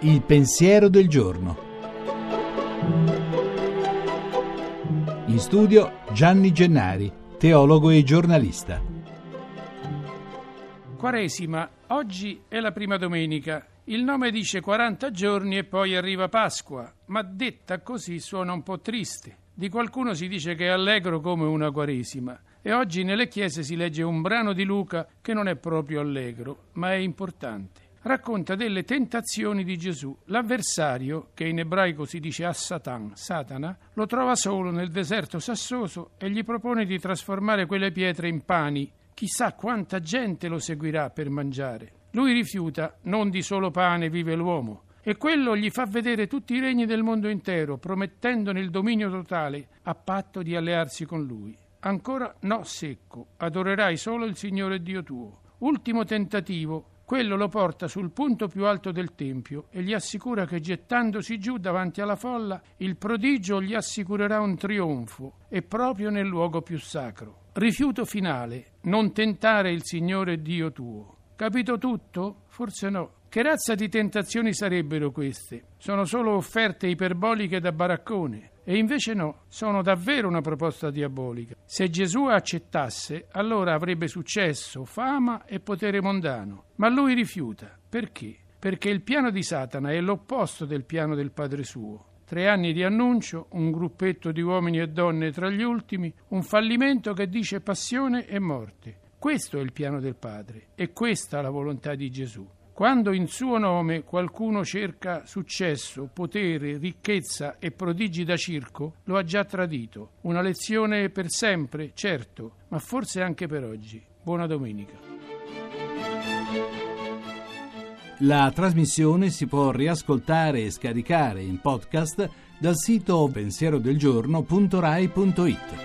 Il pensiero del giorno. In studio Gianni Gennari, teologo e giornalista. Quaresima, oggi è la prima domenica. Il nome dice 40 giorni e poi arriva Pasqua, ma detta così suona un po' triste. Di qualcuno si dice che è allegro come una Quaresima e oggi nelle chiese si legge un brano di Luca che non è proprio allegro, ma è importante racconta delle tentazioni di Gesù. L'avversario, che in ebraico si dice Assatan, Satana, lo trova solo nel deserto sassoso e gli propone di trasformare quelle pietre in pani. Chissà quanta gente lo seguirà per mangiare. Lui rifiuta, non di solo pane vive l'uomo. E quello gli fa vedere tutti i regni del mondo intero, promettendone il dominio totale, a patto di allearsi con lui. Ancora no secco, adorerai solo il Signore Dio tuo. Ultimo tentativo, quello lo porta sul punto più alto del tempio e gli assicura che gettandosi giù davanti alla folla, il prodigio gli assicurerà un trionfo e proprio nel luogo più sacro. Rifiuto finale, non tentare il Signore Dio tuo. Capito tutto? Forse no. Che razza di tentazioni sarebbero queste? Sono solo offerte iperboliche da baraccone. E invece no, sono davvero una proposta diabolica. Se Gesù accettasse, allora avrebbe successo, fama e potere mondano. Ma lui rifiuta. Perché? Perché il piano di Satana è l'opposto del piano del Padre suo. Tre anni di annuncio, un gruppetto di uomini e donne tra gli ultimi, un fallimento che dice passione e morte. Questo è il piano del Padre e questa la volontà di Gesù. Quando in suo nome qualcuno cerca successo, potere, ricchezza e prodigi da circo, lo ha già tradito. Una lezione per sempre, certo, ma forse anche per oggi. Buona domenica. La trasmissione si può riascoltare e scaricare in podcast dal sito pensierodelgiorno.rai.it.